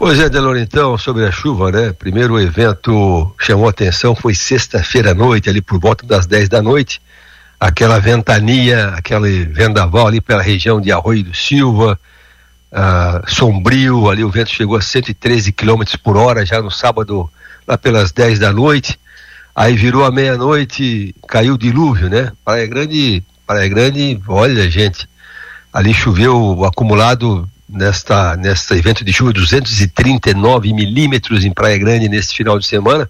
Pois é, Delor, então, sobre a chuva, né? Primeiro o evento chamou atenção, foi sexta-feira à noite, ali por volta das 10 da noite. Aquela ventania, aquele vendaval ali pela região de Arroio do Silva, ah, sombrio, ali o vento chegou a 113 km por hora já no sábado, lá pelas 10 da noite. Aí virou a meia-noite, caiu o dilúvio, né? Praia Grande, Praia Grande, olha, gente, ali choveu acumulado nesta, nesta evento de chuva, 239 milímetros em Praia Grande neste final de semana.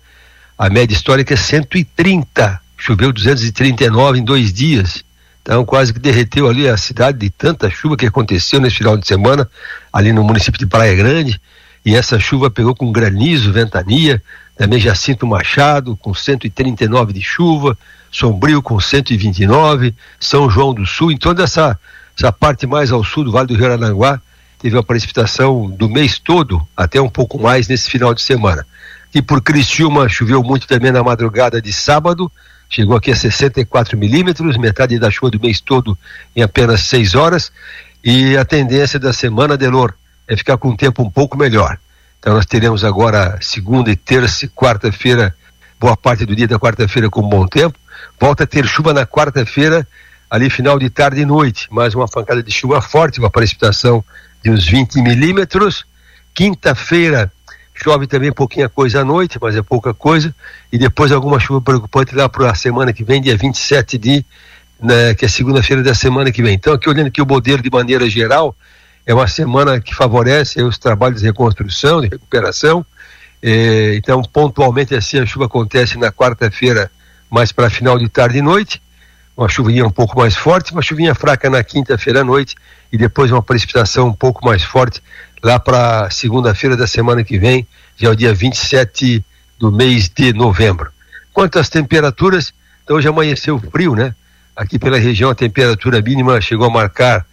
A média histórica é 130. Choveu 239 em dois dias. Então quase que derreteu ali a cidade de tanta chuva que aconteceu nesse final de semana, ali no município de Praia Grande. E essa chuva pegou com granizo, ventania, também Jacinto Machado com 139 de chuva, Sombrio com 129, São João do Sul, então dessa essa parte mais ao sul do Vale do Rio Aranguá, teve uma precipitação do mês todo, até um pouco mais nesse final de semana. E por Criciúma choveu muito também na madrugada de sábado, chegou aqui a 64 milímetros, metade da chuva do mês todo em apenas seis horas. E a tendência da semana, Delor, é ficar com um tempo um pouco melhor. Então nós teremos agora segunda e terça e quarta-feira, boa parte do dia da quarta-feira com bom tempo. Volta a ter chuva na quarta-feira, ali final de tarde e noite, mais uma pancada de chuva forte, uma precipitação de uns 20 milímetros. Quinta-feira chove também pouquinha coisa à noite, mas é pouca coisa. E depois alguma chuva preocupante lá para a semana que vem, dia 27 de, né, que é segunda-feira da semana que vem. Então, aqui olhando aqui o modelo de maneira geral, é uma semana que favorece os trabalhos de reconstrução, de recuperação. É, então, pontualmente assim, a chuva acontece na quarta-feira, mais para final de tarde e noite uma chuvinha um pouco mais forte, uma chuvinha fraca na quinta-feira à noite e depois uma precipitação um pouco mais forte lá para segunda-feira da semana que vem, já é o dia 27 do mês de novembro. Quanto às temperaturas, então hoje amanheceu frio, né? Aqui pela região a temperatura mínima chegou a marcar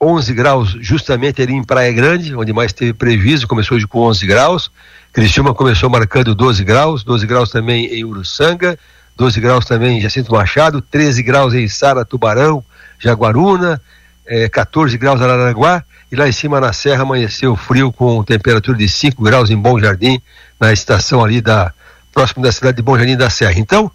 11 graus justamente ali em Praia Grande, onde mais teve prejuízo, começou hoje com 11 graus. Criciúma começou marcando 12 graus, 12 graus também em Uruçanga, 12 graus também em Jacinto Machado, 13 graus em Sara, Tubarão, Jaguaruna, eh, 14 graus em Araranguá, e lá em cima na Serra amanheceu frio com temperatura de 5 graus em Bom Jardim, na estação ali da próximo da cidade de Bom Jardim da Serra. Então,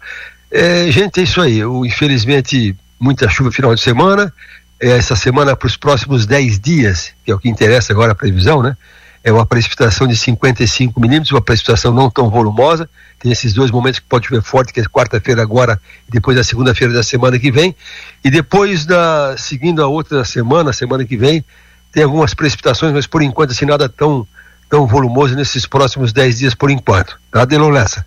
eh, gente, é isso aí. O, infelizmente, muita chuva final de semana. Eh, essa semana para os próximos 10 dias, que é o que interessa agora a previsão, né? É uma precipitação de 55 milímetros, uma precipitação não tão volumosa. Tem esses dois momentos que pode chover forte, que é quarta-feira agora e depois da segunda-feira da semana que vem. E depois, da, seguindo a outra semana, semana que vem, tem algumas precipitações, mas por enquanto assim nada tão, tão volumoso nesses próximos 10 dias por enquanto. Tá, Delon Lessa?